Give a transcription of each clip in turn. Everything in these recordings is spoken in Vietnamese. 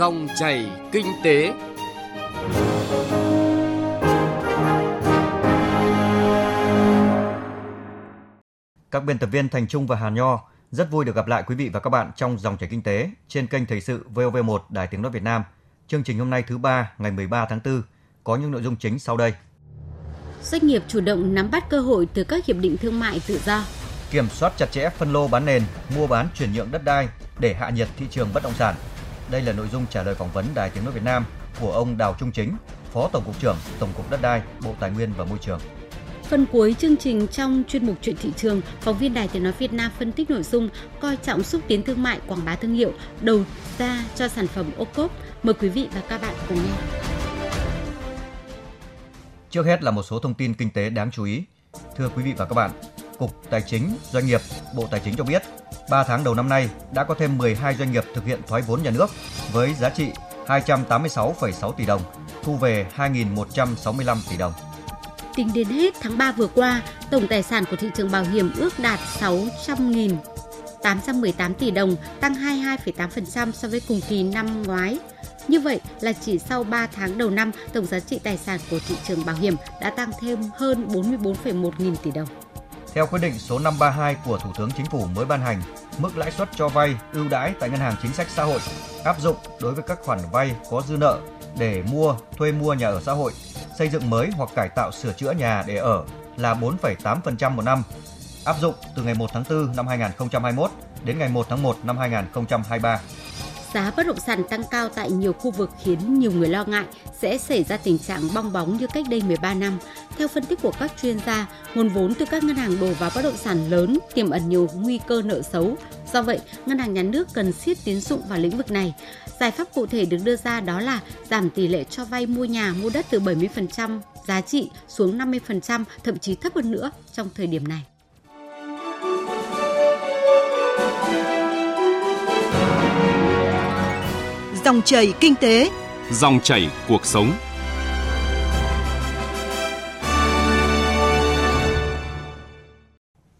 Dòng chảy kinh tế. Các biên tập viên Thành Trung và Hà Nho rất vui được gặp lại quý vị và các bạn trong dòng chảy kinh tế trên kênh Thời sự VOV1 Đài Tiếng nói Việt Nam. Chương trình hôm nay thứ ba ngày 13 tháng 4 có những nội dung chính sau đây. Doanh nghiệp chủ động nắm bắt cơ hội từ các hiệp định thương mại tự do. Kiểm soát chặt chẽ phân lô bán nền, mua bán chuyển nhượng đất đai để hạ nhiệt thị trường bất động sản. Đây là nội dung trả lời phỏng vấn Đài Tiếng nói Việt Nam của ông Đào Trung Chính, Phó Tổng cục trưởng Tổng cục Đất đai, Bộ Tài nguyên và Môi trường. Phần cuối chương trình trong chuyên mục chuyện thị trường, phóng viên Đài Tiếng nói Việt Nam phân tích nội dung coi trọng xúc tiến thương mại quảng bá thương hiệu đầu ra cho sản phẩm ô cốp. Mời quý vị và các bạn cùng nghe. Trước hết là một số thông tin kinh tế đáng chú ý. Thưa quý vị và các bạn, Cục Tài chính Doanh nghiệp, Bộ Tài chính cho biết, 3 tháng đầu năm nay đã có thêm 12 doanh nghiệp thực hiện thoái vốn nhà nước với giá trị 286,6 tỷ đồng, thu về 2.165 tỷ đồng. Tính đến hết tháng 3 vừa qua, tổng tài sản của thị trường bảo hiểm ước đạt 600.000 818 tỷ đồng, tăng 22,8% so với cùng kỳ năm ngoái. Như vậy là chỉ sau 3 tháng đầu năm, tổng giá trị tài sản của thị trường bảo hiểm đã tăng thêm hơn 44,1 nghìn tỷ đồng. Theo quyết định số 532 của Thủ tướng Chính phủ mới ban hành, mức lãi suất cho vay ưu đãi tại ngân hàng chính sách xã hội áp dụng đối với các khoản vay có dư nợ để mua, thuê mua nhà ở xã hội, xây dựng mới hoặc cải tạo sửa chữa nhà để ở là 4,8% một năm, áp dụng từ ngày 1 tháng 4 năm 2021 đến ngày 1 tháng 1 năm 2023 giá bất động sản tăng cao tại nhiều khu vực khiến nhiều người lo ngại sẽ xảy ra tình trạng bong bóng như cách đây 13 năm. Theo phân tích của các chuyên gia, nguồn vốn từ các ngân hàng đổ vào bất động sản lớn tiềm ẩn nhiều nguy cơ nợ xấu. Do vậy, ngân hàng nhà nước cần siết tín dụng vào lĩnh vực này. Giải pháp cụ thể được đưa ra đó là giảm tỷ lệ cho vay mua nhà, mua đất từ 70% giá trị xuống 50%, thậm chí thấp hơn nữa trong thời điểm này. Dòng chảy kinh tế, dòng chảy cuộc sống.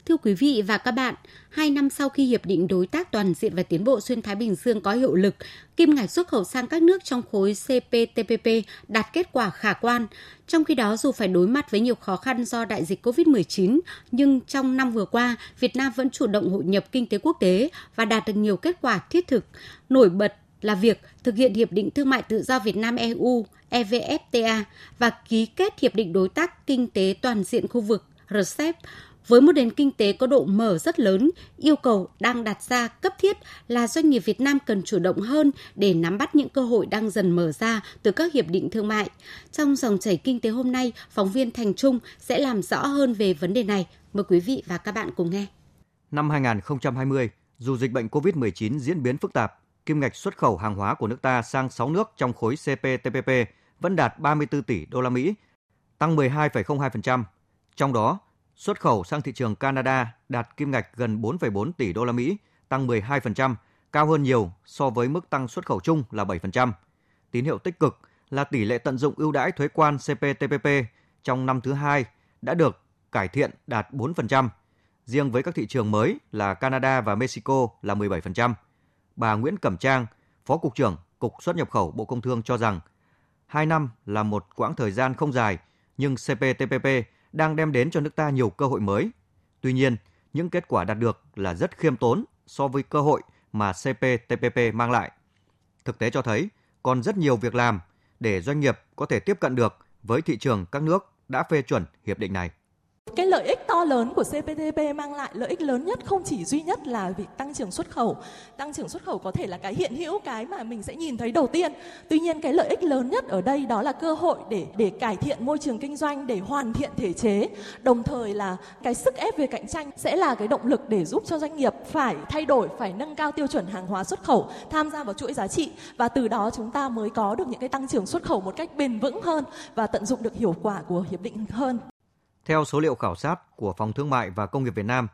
Thưa quý vị và các bạn, hai năm sau khi Hiệp định Đối tác Toàn diện và Tiến bộ Xuyên Thái Bình Dương có hiệu lực, kim ngạch xuất khẩu sang các nước trong khối CPTPP đạt kết quả khả quan. Trong khi đó, dù phải đối mặt với nhiều khó khăn do đại dịch COVID-19, nhưng trong năm vừa qua, Việt Nam vẫn chủ động hội nhập kinh tế quốc tế và đạt được nhiều kết quả thiết thực. Nổi bật là việc thực hiện Hiệp định Thương mại Tự do Việt Nam EU EVFTA và ký kết Hiệp định Đối tác Kinh tế Toàn diện khu vực RCEP với một nền kinh tế có độ mở rất lớn, yêu cầu đang đặt ra cấp thiết là doanh nghiệp Việt Nam cần chủ động hơn để nắm bắt những cơ hội đang dần mở ra từ các hiệp định thương mại. Trong dòng chảy kinh tế hôm nay, phóng viên Thành Trung sẽ làm rõ hơn về vấn đề này. Mời quý vị và các bạn cùng nghe. Năm 2020, dù dịch bệnh COVID-19 diễn biến phức tạp, kim ngạch xuất khẩu hàng hóa của nước ta sang 6 nước trong khối CPTPP vẫn đạt 34 tỷ đô la Mỹ, tăng 12,02%. Trong đó, xuất khẩu sang thị trường Canada đạt kim ngạch gần 4,4 tỷ đô la Mỹ, tăng 12%, cao hơn nhiều so với mức tăng xuất khẩu chung là 7%. Tín hiệu tích cực là tỷ lệ tận dụng ưu đãi thuế quan CPTPP trong năm thứ hai đã được cải thiện đạt 4%. Riêng với các thị trường mới là Canada và Mexico là 17% bà Nguyễn Cẩm Trang, Phó Cục trưởng Cục xuất nhập khẩu Bộ Công Thương cho rằng, hai năm là một quãng thời gian không dài, nhưng CPTPP đang đem đến cho nước ta nhiều cơ hội mới. Tuy nhiên, những kết quả đạt được là rất khiêm tốn so với cơ hội mà CPTPP mang lại. Thực tế cho thấy, còn rất nhiều việc làm để doanh nghiệp có thể tiếp cận được với thị trường các nước đã phê chuẩn hiệp định này. Cái lợi ích to lớn của CPTPP mang lại lợi ích lớn nhất không chỉ duy nhất là việc tăng trưởng xuất khẩu. Tăng trưởng xuất khẩu có thể là cái hiện hữu cái mà mình sẽ nhìn thấy đầu tiên. Tuy nhiên cái lợi ích lớn nhất ở đây đó là cơ hội để để cải thiện môi trường kinh doanh, để hoàn thiện thể chế. Đồng thời là cái sức ép về cạnh tranh sẽ là cái động lực để giúp cho doanh nghiệp phải thay đổi, phải nâng cao tiêu chuẩn hàng hóa xuất khẩu, tham gia vào chuỗi giá trị và từ đó chúng ta mới có được những cái tăng trưởng xuất khẩu một cách bền vững hơn và tận dụng được hiệu quả của hiệp định hơn. Theo số liệu khảo sát của Phòng Thương mại và Công nghiệp Việt Nam,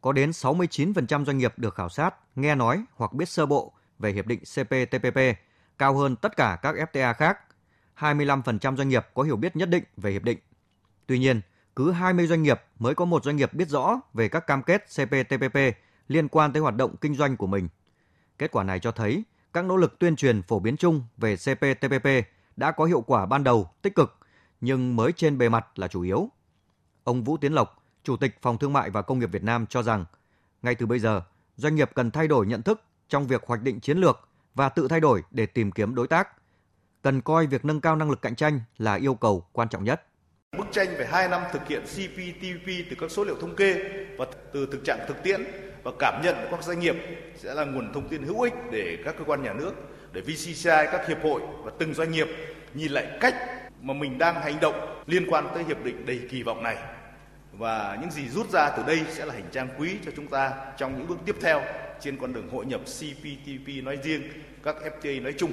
có đến 69% doanh nghiệp được khảo sát nghe nói hoặc biết sơ bộ về hiệp định CPTPP, cao hơn tất cả các FTA khác. 25% doanh nghiệp có hiểu biết nhất định về hiệp định. Tuy nhiên, cứ 20 doanh nghiệp mới có một doanh nghiệp biết rõ về các cam kết CPTPP liên quan tới hoạt động kinh doanh của mình. Kết quả này cho thấy các nỗ lực tuyên truyền phổ biến chung về CPTPP đã có hiệu quả ban đầu tích cực nhưng mới trên bề mặt là chủ yếu. Ông Vũ Tiến Lộc, Chủ tịch Phòng Thương mại và Công nghiệp Việt Nam cho rằng, ngay từ bây giờ, doanh nghiệp cần thay đổi nhận thức trong việc hoạch định chiến lược và tự thay đổi để tìm kiếm đối tác. Cần coi việc nâng cao năng lực cạnh tranh là yêu cầu quan trọng nhất. Bức tranh về 2 năm thực hiện CPTPP từ các số liệu thống kê và từ thực trạng thực tiễn và cảm nhận của các doanh nghiệp sẽ là nguồn thông tin hữu ích để các cơ quan nhà nước, để VCCI, các hiệp hội và từng doanh nghiệp nhìn lại cách mà mình đang hành động liên quan tới hiệp định đầy kỳ vọng này. Và những gì rút ra từ đây sẽ là hành trang quý cho chúng ta trong những bước tiếp theo trên con đường hội nhập CPTPP nói riêng, các FTA nói chung.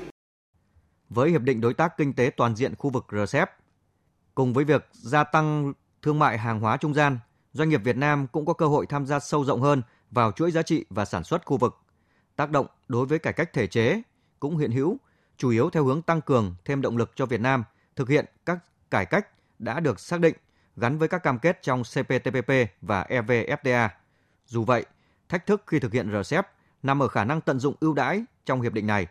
Với Hiệp định Đối tác Kinh tế Toàn diện khu vực RCEP, cùng với việc gia tăng thương mại hàng hóa trung gian, doanh nghiệp Việt Nam cũng có cơ hội tham gia sâu rộng hơn vào chuỗi giá trị và sản xuất khu vực. Tác động đối với cải cách thể chế cũng hiện hữu, chủ yếu theo hướng tăng cường thêm động lực cho Việt Nam thực hiện các cải cách đã được xác định gắn với các cam kết trong CPTPP và EVFTA. Dù vậy, thách thức khi thực hiện RCEP nằm ở khả năng tận dụng ưu đãi trong hiệp định này,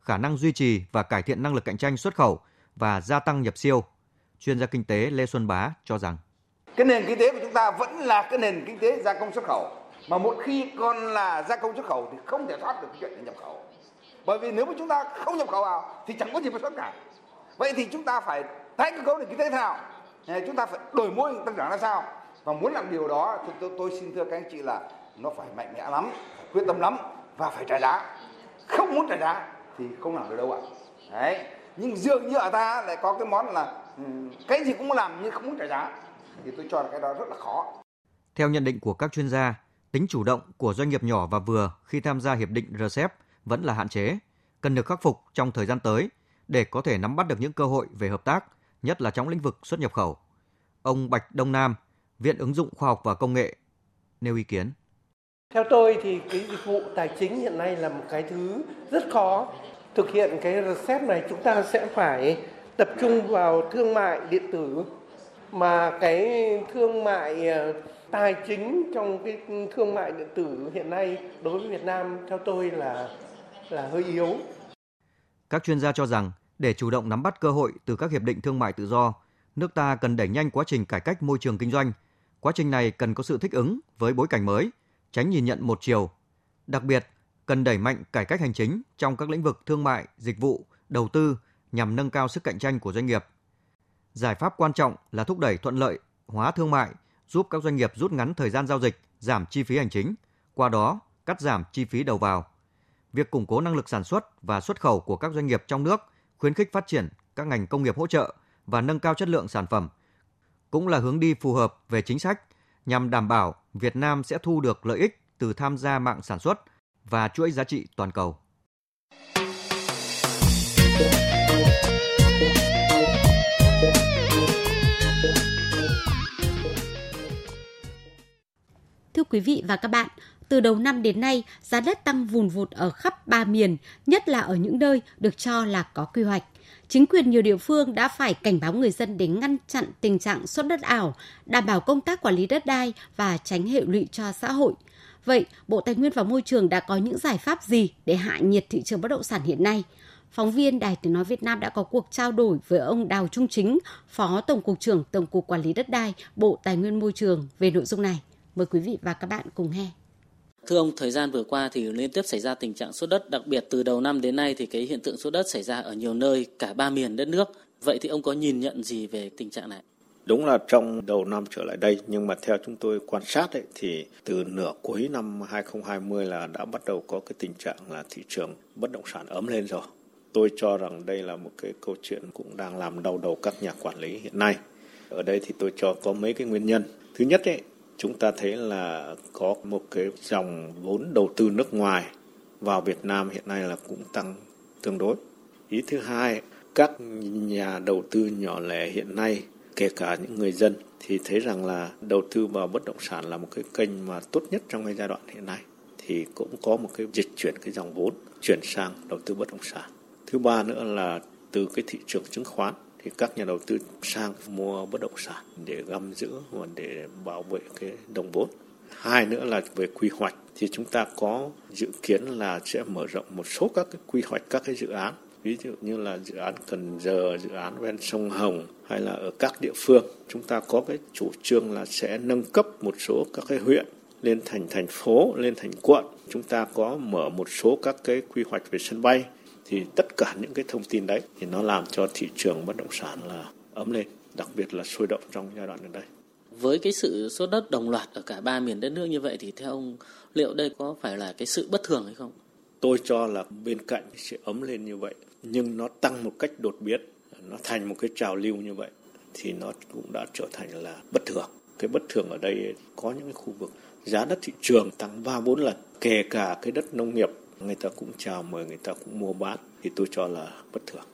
khả năng duy trì và cải thiện năng lực cạnh tranh xuất khẩu và gia tăng nhập siêu. Chuyên gia kinh tế Lê Xuân Bá cho rằng cái nền kinh tế của chúng ta vẫn là cái nền kinh tế gia công xuất khẩu mà một khi còn là gia công xuất khẩu thì không thể thoát được chuyện nhập khẩu bởi vì nếu mà chúng ta không nhập khẩu vào thì chẳng có gì mà xuất cả vậy thì chúng ta phải tái cơ cấu nền kinh tế thế nào? Chúng ta phải đổi mô hình tăng trưởng ra sao? Và muốn làm điều đó thì tôi, tôi xin thưa các anh chị là nó phải mạnh mẽ lắm quyết tâm lắm và phải trả giá. Không muốn trả giá thì không làm được đâu ạ. Đấy. Nhưng dường như ở ta lại có cái món là ừ, cái gì cũng làm nhưng không muốn trả giá. Thì tôi cho là cái đó rất là khó. Theo nhận định của các chuyên gia tính chủ động của doanh nghiệp nhỏ và vừa khi tham gia hiệp định RCEP vẫn là hạn chế, cần được khắc phục trong thời gian tới để có thể nắm bắt được những cơ hội về hợp tác, nhất là trong lĩnh vực xuất nhập khẩu. Ông Bạch Đông Nam, Viện ứng dụng khoa học và công nghệ nêu ý kiến. Theo tôi thì cái dịch vụ tài chính hiện nay là một cái thứ rất khó. Thực hiện cái RCEP này chúng ta sẽ phải tập trung vào thương mại điện tử mà cái thương mại ờ, tài chính trong cái thương mại điện tử hiện nay đối với Việt Nam theo tôi là là hơi yếu. Các chuyên gia cho rằng để chủ động nắm bắt cơ hội từ các hiệp định thương mại tự do, nước ta cần đẩy nhanh quá trình cải cách môi trường kinh doanh. Quá trình này cần có sự thích ứng với bối cảnh mới, tránh nhìn nhận một chiều. Đặc biệt, cần đẩy mạnh cải cách hành chính trong các lĩnh vực thương mại, dịch vụ, đầu tư nhằm nâng cao sức cạnh tranh của doanh nghiệp. Giải pháp quan trọng là thúc đẩy thuận lợi hóa thương mại, giúp các doanh nghiệp rút ngắn thời gian giao dịch, giảm chi phí hành chính, qua đó cắt giảm chi phí đầu vào. Việc củng cố năng lực sản xuất và xuất khẩu của các doanh nghiệp trong nước, khuyến khích phát triển các ngành công nghiệp hỗ trợ và nâng cao chất lượng sản phẩm cũng là hướng đi phù hợp về chính sách nhằm đảm bảo Việt Nam sẽ thu được lợi ích từ tham gia mạng sản xuất và chuỗi giá trị toàn cầu. Thưa quý vị và các bạn, từ đầu năm đến nay, giá đất tăng vùn vụt ở khắp ba miền, nhất là ở những nơi được cho là có quy hoạch. Chính quyền nhiều địa phương đã phải cảnh báo người dân để ngăn chặn tình trạng xuất đất ảo, đảm bảo công tác quản lý đất đai và tránh hệ lụy cho xã hội. Vậy, Bộ Tài nguyên và Môi trường đã có những giải pháp gì để hạ nhiệt thị trường bất động sản hiện nay? Phóng viên Đài Tiếng Nói Việt Nam đã có cuộc trao đổi với ông Đào Trung Chính, Phó Tổng cục trưởng Tổng cục Quản lý Đất đai, Bộ Tài nguyên Môi trường về nội dung này. Mời quý vị và các bạn cùng nghe. Thưa ông, thời gian vừa qua thì liên tiếp xảy ra tình trạng sốt đất, đặc biệt từ đầu năm đến nay thì cái hiện tượng sốt đất xảy ra ở nhiều nơi, cả ba miền đất nước. Vậy thì ông có nhìn nhận gì về tình trạng này? Đúng là trong đầu năm trở lại đây, nhưng mà theo chúng tôi quan sát ấy, thì từ nửa cuối năm 2020 là đã bắt đầu có cái tình trạng là thị trường bất động sản ấm lên rồi. Tôi cho rằng đây là một cái câu chuyện cũng đang làm đau đầu các nhà quản lý hiện nay. Ở đây thì tôi cho có mấy cái nguyên nhân. Thứ nhất ấy, chúng ta thấy là có một cái dòng vốn đầu tư nước ngoài vào Việt Nam hiện nay là cũng tăng tương đối. Ý thứ hai, các nhà đầu tư nhỏ lẻ hiện nay, kể cả những người dân thì thấy rằng là đầu tư vào bất động sản là một cái kênh mà tốt nhất trong cái giai đoạn hiện nay thì cũng có một cái dịch chuyển cái dòng vốn chuyển sang đầu tư bất động sản. Thứ ba nữa là từ cái thị trường chứng khoán thì các nhà đầu tư sang mua bất động sản để găm giữ và để bảo vệ cái đồng vốn. Hai nữa là về quy hoạch thì chúng ta có dự kiến là sẽ mở rộng một số các cái quy hoạch các cái dự án ví dụ như là dự án Cần Giờ, dự án ven sông Hồng hay là ở các địa phương chúng ta có cái chủ trương là sẽ nâng cấp một số các cái huyện lên thành thành phố, lên thành quận. Chúng ta có mở một số các cái quy hoạch về sân bay thì tất cả những cái thông tin đấy thì nó làm cho thị trường bất động sản là ấm lên, đặc biệt là sôi động trong giai đoạn gần đây. Với cái sự sốt đất đồng loạt ở cả ba miền đất nước như vậy thì theo ông liệu đây có phải là cái sự bất thường hay không? Tôi cho là bên cạnh sự ấm lên như vậy nhưng nó tăng một cách đột biến, nó thành một cái trào lưu như vậy thì nó cũng đã trở thành là bất thường. Cái bất thường ở đây có những cái khu vực giá đất thị trường tăng 3 4 lần, kể cả cái đất nông nghiệp người ta cũng chào mời người ta cũng mua bán thì tôi cho là bất thường.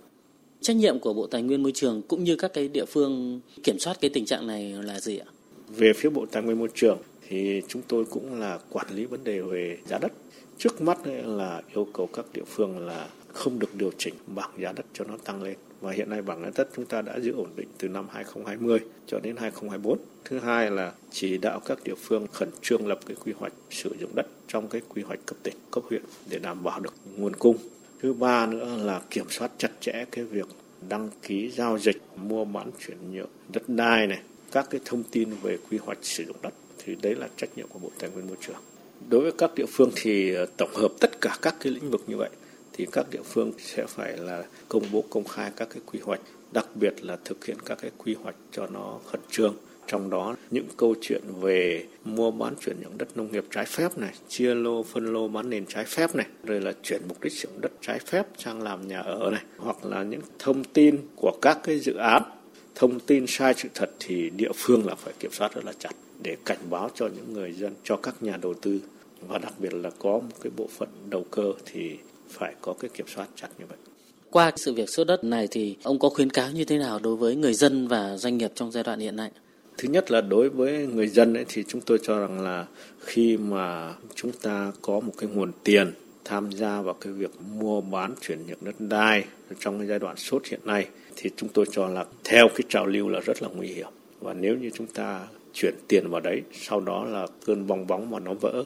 Trách nhiệm của Bộ Tài nguyên Môi trường cũng như các cái địa phương kiểm soát cái tình trạng này là gì ạ? Về phía Bộ Tài nguyên Môi trường thì chúng tôi cũng là quản lý vấn đề về giá đất. Trước mắt là yêu cầu các địa phương là không được điều chỉnh bảng giá đất cho nó tăng lên. Và hiện nay bảng lãi suất chúng ta đã giữ ổn định từ năm 2020 cho đến 2024. Thứ hai là chỉ đạo các địa phương khẩn trương lập cái quy hoạch sử dụng đất trong cái quy hoạch cấp tỉnh, cấp huyện để đảm bảo được nguồn cung. Thứ ba nữa là kiểm soát chặt chẽ cái việc đăng ký giao dịch, mua bán chuyển nhượng đất đai này, các cái thông tin về quy hoạch sử dụng đất thì đấy là trách nhiệm của Bộ Tài nguyên Môi trường. Đối với các địa phương thì ờ, tổng hợp tất cả các cái lĩnh vực như vậy thì các địa phương sẽ phải là công bố công khai các cái quy hoạch, đặc biệt là thực hiện các cái quy hoạch cho nó khẩn trương. Trong đó những câu chuyện về mua bán chuyển nhượng đất nông nghiệp trái phép này, chia lô phân lô bán nền trái phép này, rồi là chuyển mục đích sử dụng đất trái phép sang làm nhà ở này, hoặc là những thông tin của các cái dự án thông tin sai sự thật thì địa phương là phải kiểm soát rất là chặt để cảnh báo cho những người dân, cho các nhà đầu tư và đặc biệt là có một cái bộ phận đầu cơ thì phải có cái kiểm soát chặt như vậy. Qua sự việc sốt đất này thì ông có khuyến cáo như thế nào đối với người dân và doanh nghiệp trong giai đoạn hiện nay? Thứ nhất là đối với người dân ấy, thì chúng tôi cho rằng là khi mà chúng ta có một cái nguồn tiền tham gia vào cái việc mua bán chuyển nhượng đất đai trong cái giai đoạn sốt hiện nay thì chúng tôi cho là theo cái trào lưu là rất là nguy hiểm và nếu như chúng ta chuyển tiền vào đấy sau đó là cơn bong bóng mà nó vỡ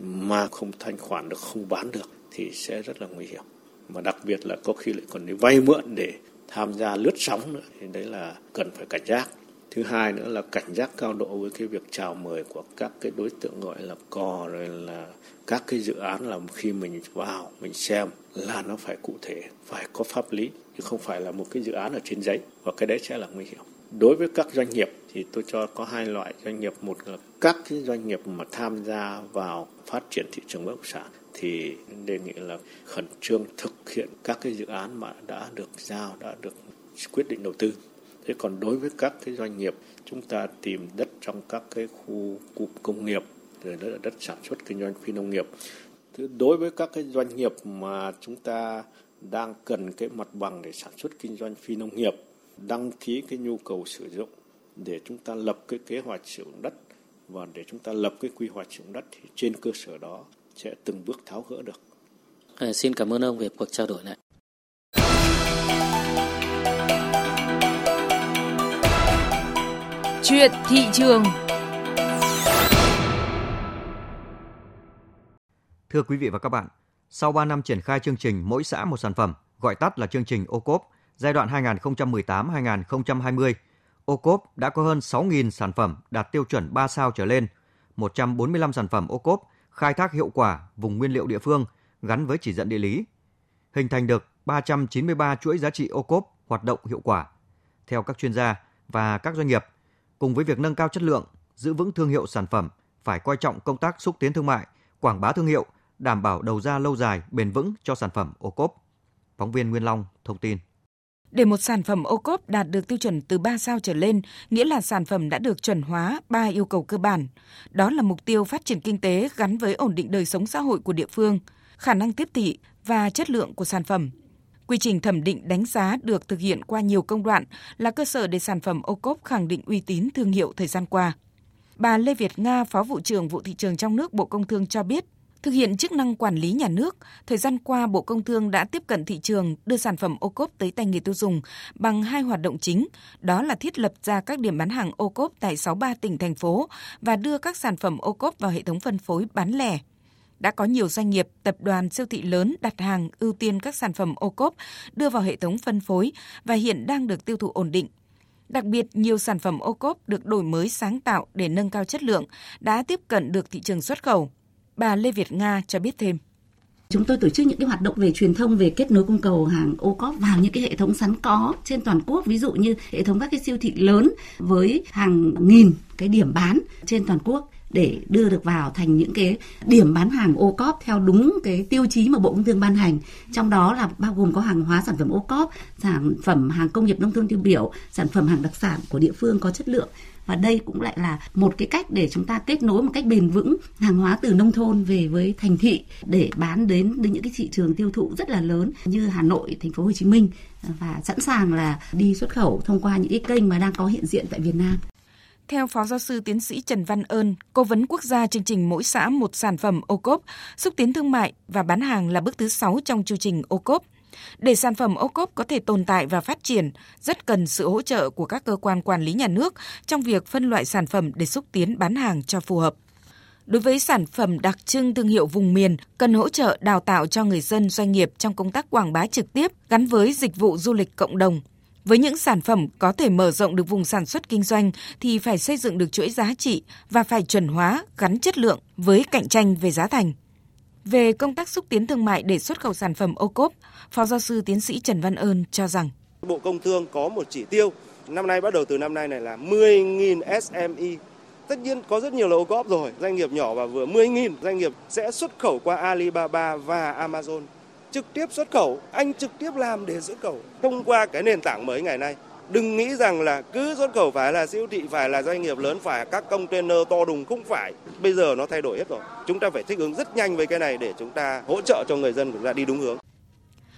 mà không thanh khoản được không bán được thì sẽ rất là nguy hiểm. Mà đặc biệt là có khi lại còn đi vay mượn để tham gia lướt sóng nữa, thì đấy là cần phải cảnh giác. Thứ hai nữa là cảnh giác cao độ với cái việc chào mời của các cái đối tượng gọi là cò, rồi là các cái dự án là khi mình vào, mình xem là nó phải cụ thể, phải có pháp lý, chứ không phải là một cái dự án ở trên giấy, và cái đấy sẽ là nguy hiểm đối với các doanh nghiệp thì tôi cho có hai loại doanh nghiệp. Một là các cái doanh nghiệp mà tham gia vào phát triển thị trường bất động sản thì đề nghị là khẩn trương thực hiện các cái dự án mà đã được giao, đã được quyết định đầu tư. Thế còn đối với các cái doanh nghiệp, chúng ta tìm đất trong các cái khu cụm công nghiệp, rồi đó là đất sản xuất kinh doanh phi nông nghiệp. Thế đối với các cái doanh nghiệp mà chúng ta đang cần cái mặt bằng để sản xuất kinh doanh phi nông nghiệp đăng ký cái nhu cầu sử dụng để chúng ta lập cái kế hoạch sử dụng đất và để chúng ta lập cái quy hoạch sử dụng đất thì trên cơ sở đó sẽ từng bước tháo gỡ được. À, xin cảm ơn ông về cuộc trao đổi này. Chuyện thị trường Thưa quý vị và các bạn, sau 3 năm triển khai chương trình Mỗi xã một sản phẩm, gọi tắt là chương trình ô cốp, giai đoạn 2018-2020, ô cốp đã có hơn 6.000 sản phẩm đạt tiêu chuẩn 3 sao trở lên, 145 sản phẩm ô cốp khai thác hiệu quả vùng nguyên liệu địa phương gắn với chỉ dẫn địa lý, hình thành được 393 chuỗi giá trị ô cốp hoạt động hiệu quả. Theo các chuyên gia và các doanh nghiệp, cùng với việc nâng cao chất lượng, giữ vững thương hiệu sản phẩm, phải coi trọng công tác xúc tiến thương mại, quảng bá thương hiệu, đảm bảo đầu ra lâu dài, bền vững cho sản phẩm ô cốp. Phóng viên Nguyên Long thông tin. Để một sản phẩm ô cốp đạt được tiêu chuẩn từ 3 sao trở lên, nghĩa là sản phẩm đã được chuẩn hóa 3 yêu cầu cơ bản. Đó là mục tiêu phát triển kinh tế gắn với ổn định đời sống xã hội của địa phương, khả năng tiếp thị và chất lượng của sản phẩm. Quy trình thẩm định đánh giá được thực hiện qua nhiều công đoạn là cơ sở để sản phẩm ô cốp khẳng định uy tín thương hiệu thời gian qua. Bà Lê Việt Nga, Phó vụ trưởng vụ thị trường trong nước Bộ Công Thương cho biết, Thực hiện chức năng quản lý nhà nước, thời gian qua Bộ Công Thương đã tiếp cận thị trường đưa sản phẩm ô cốp tới tay người tiêu dùng bằng hai hoạt động chính, đó là thiết lập ra các điểm bán hàng ô cốp tại 63 tỉnh thành phố và đưa các sản phẩm ô cốp vào hệ thống phân phối bán lẻ. Đã có nhiều doanh nghiệp, tập đoàn siêu thị lớn đặt hàng ưu tiên các sản phẩm ô cốp đưa vào hệ thống phân phối và hiện đang được tiêu thụ ổn định. Đặc biệt, nhiều sản phẩm ô cốp được đổi mới sáng tạo để nâng cao chất lượng, đã tiếp cận được thị trường xuất khẩu. Bà Lê Việt Nga cho biết thêm. Chúng tôi tổ chức những cái hoạt động về truyền thông về kết nối cung cầu hàng ô cóp vào những cái hệ thống sẵn có trên toàn quốc, ví dụ như hệ thống các cái siêu thị lớn với hàng nghìn cái điểm bán trên toàn quốc để đưa được vào thành những cái điểm bán hàng ô cóp theo đúng cái tiêu chí mà Bộ Công Thương ban hành. Trong đó là bao gồm có hàng hóa sản phẩm ô cóp, sản phẩm hàng công nghiệp nông thôn tiêu biểu, sản phẩm hàng đặc sản của địa phương có chất lượng và đây cũng lại là một cái cách để chúng ta kết nối một cách bền vững hàng hóa từ nông thôn về với thành thị để bán đến đến những cái thị trường tiêu thụ rất là lớn như Hà Nội, thành phố Hồ Chí Minh và sẵn sàng là đi xuất khẩu thông qua những cái kênh mà đang có hiện diện tại Việt Nam. Theo Phó Giáo sư Tiến sĩ Trần Văn Ơn, Cố vấn quốc gia chương trình Mỗi xã một sản phẩm ô cốp, xúc tiến thương mại và bán hàng là bước thứ 6 trong chương trình ô cốp. Để sản phẩm ô cốp có thể tồn tại và phát triển, rất cần sự hỗ trợ của các cơ quan quản lý nhà nước trong việc phân loại sản phẩm để xúc tiến bán hàng cho phù hợp. Đối với sản phẩm đặc trưng thương hiệu vùng miền, cần hỗ trợ đào tạo cho người dân doanh nghiệp trong công tác quảng bá trực tiếp gắn với dịch vụ du lịch cộng đồng. Với những sản phẩm có thể mở rộng được vùng sản xuất kinh doanh thì phải xây dựng được chuỗi giá trị và phải chuẩn hóa gắn chất lượng với cạnh tranh về giá thành. Về công tác xúc tiến thương mại để xuất khẩu sản phẩm ô cốp, Phó giáo sư tiến sĩ Trần Văn Ơn cho rằng Bộ Công Thương có một chỉ tiêu năm nay bắt đầu từ năm nay này là 10.000 SME. Tất nhiên có rất nhiều là ô cốp rồi, doanh nghiệp nhỏ và vừa 10.000 doanh nghiệp sẽ xuất khẩu qua Alibaba và Amazon. Trực tiếp xuất khẩu, anh trực tiếp làm để xuất khẩu thông qua cái nền tảng mới ngày nay. Đừng nghĩ rằng là cứ xuất khẩu phải là siêu thị, phải là doanh nghiệp lớn, phải các container to đùng, không phải. Bây giờ nó thay đổi hết rồi. Chúng ta phải thích ứng rất nhanh với cái này để chúng ta hỗ trợ cho người dân chúng ta đi đúng hướng.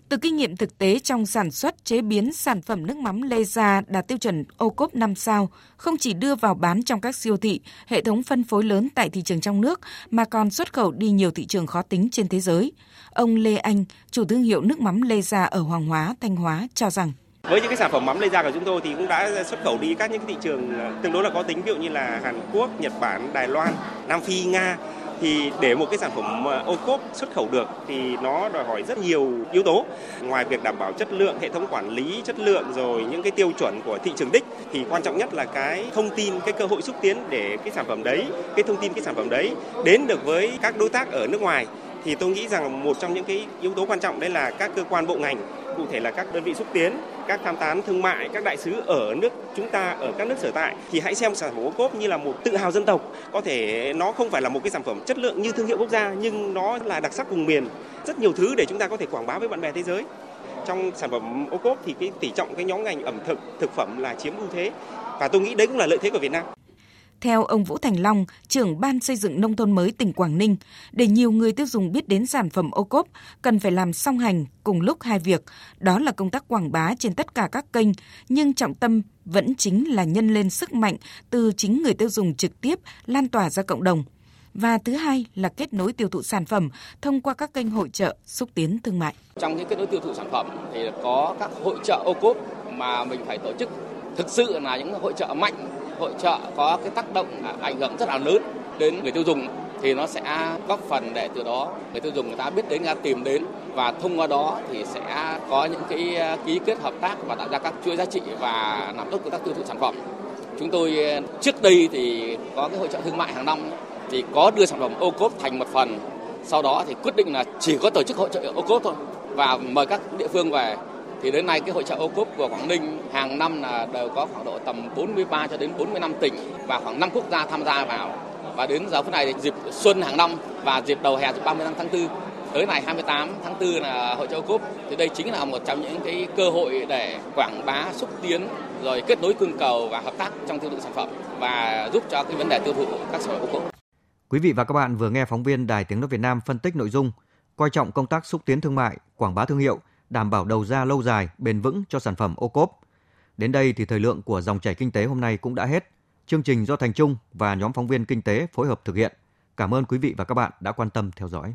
Từ kinh nghiệm thực tế trong sản xuất, chế biến sản phẩm nước mắm Lê Gia đạt tiêu chuẩn ô cốp 5 sao, không chỉ đưa vào bán trong các siêu thị, hệ thống phân phối lớn tại thị trường trong nước, mà còn xuất khẩu đi nhiều thị trường khó tính trên thế giới. Ông Lê Anh, chủ thương hiệu nước mắm Lê Gia ở Hoàng Hóa, Thanh Hóa cho rằng với những cái sản phẩm mắm lây da của chúng tôi thì cũng đã xuất khẩu đi các những thị trường ờ, tương đối là có tính ví dụ như là Hàn Quốc, Nhật Bản, Đài Loan, Nam Phi, Nga. Thì để một cái sản phẩm ờ, ô cốp xuất khẩu được thì nó đòi hỏi rất nhiều yếu tố. Ngoài việc đảm bảo chất lượng hệ thống quản lý chất lượng rồi những cái tiêu chuẩn của thị trường đích thì quan trọng nhất là cái thông tin cái cơ hội xúc tiến để cái sản phẩm đấy cái thông tin cái sản phẩm đấy đến được với các đối tác ở nước ngoài. Thì tôi nghĩ rằng một trong những cái yếu tố quan trọng đấy là các cơ quan bộ ngành cụ thể là các đơn vị xúc tiến, các tham tán thương mại, các đại sứ ở nước chúng ta ở các nước sở tại thì hãy xem sản phẩm ô cốp như là một tự hào dân tộc. Có thể nó không phải là một cái sản phẩm chất lượng như thương hiệu quốc gia nhưng nó là đặc sắc vùng miền. Rất nhiều thứ để chúng ta có thể quảng bá với bạn bè thế giới. Trong sản phẩm ô cốp thì cái tỷ trọng cái nhóm ngành ẩm thực, thực phẩm là chiếm ưu thế và tôi nghĩ đấy cũng là lợi thế của Việt Nam. Theo ông Vũ Thành Long, trưởng ban xây dựng nông thôn mới tỉnh Quảng Ninh, để nhiều người tiêu dùng biết đến sản phẩm ô cốp, cần phải làm song hành cùng lúc hai việc, đó là công tác quảng bá trên tất cả các kênh, nhưng trọng tâm vẫn chính là nhân lên sức mạnh từ chính người tiêu dùng trực tiếp lan tỏa ra cộng đồng. Và thứ hai là kết nối tiêu thụ sản phẩm thông qua các kênh hội trợ xúc tiến thương mại. Trong những kết nối tiêu thụ sản phẩm thì có các hội trợ ô cốp mà mình phải tổ chức thực sự là những hội trợ mạnh hội trợ có cái tác động à, ảnh hưởng rất là lớn đến người tiêu dùng thì nó sẽ góp phần để từ đó người tiêu dùng người ta biết đến, người ta tìm đến và thông qua đó thì sẽ có những cái à, ký kết hợp tác và tạo ra các chuỗi giá trị và làm tốt công tác tiêu thụ sản phẩm. Chúng tôi à, trước đây thì có cái hội trợ thương mại hàng năm thì có đưa sản phẩm ô cốp thành một phần sau đó thì quyết định là chỉ có tổ chức hội trợ ô cốp thôi và mời các địa phương về thì đến nay cái hội trợ ô cốp của Quảng Ninh hàng năm là đều có khoảng độ tầm 43 cho đến 45 tỉnh và khoảng 5 quốc gia tham gia vào. Và đến giờ phút này thì dịp xuân hàng năm và dịp đầu hè dịp 30 tháng 4 tới ngày 28 tháng 4 là hội trợ ô cốp thì đây chính là một trong những cái cơ hội để quảng bá xúc tiến rồi kết nối cung cầu và hợp tác trong tiêu thụ sản phẩm và giúp cho cái vấn đề tiêu thụ các sản phẩm ô cốp. Quý vị và các bạn vừa nghe phóng viên Đài Tiếng nói Việt Nam phân tích nội dung coi trọng công tác xúc tiến thương mại, quảng bá thương hiệu đảm bảo đầu ra lâu dài, bền vững cho sản phẩm ô cốp. Đến đây thì thời lượng của dòng chảy kinh tế hôm nay cũng đã hết. Chương trình do Thành Trung và nhóm phóng viên kinh tế phối hợp thực hiện. Cảm ơn quý vị và các bạn đã quan tâm theo dõi.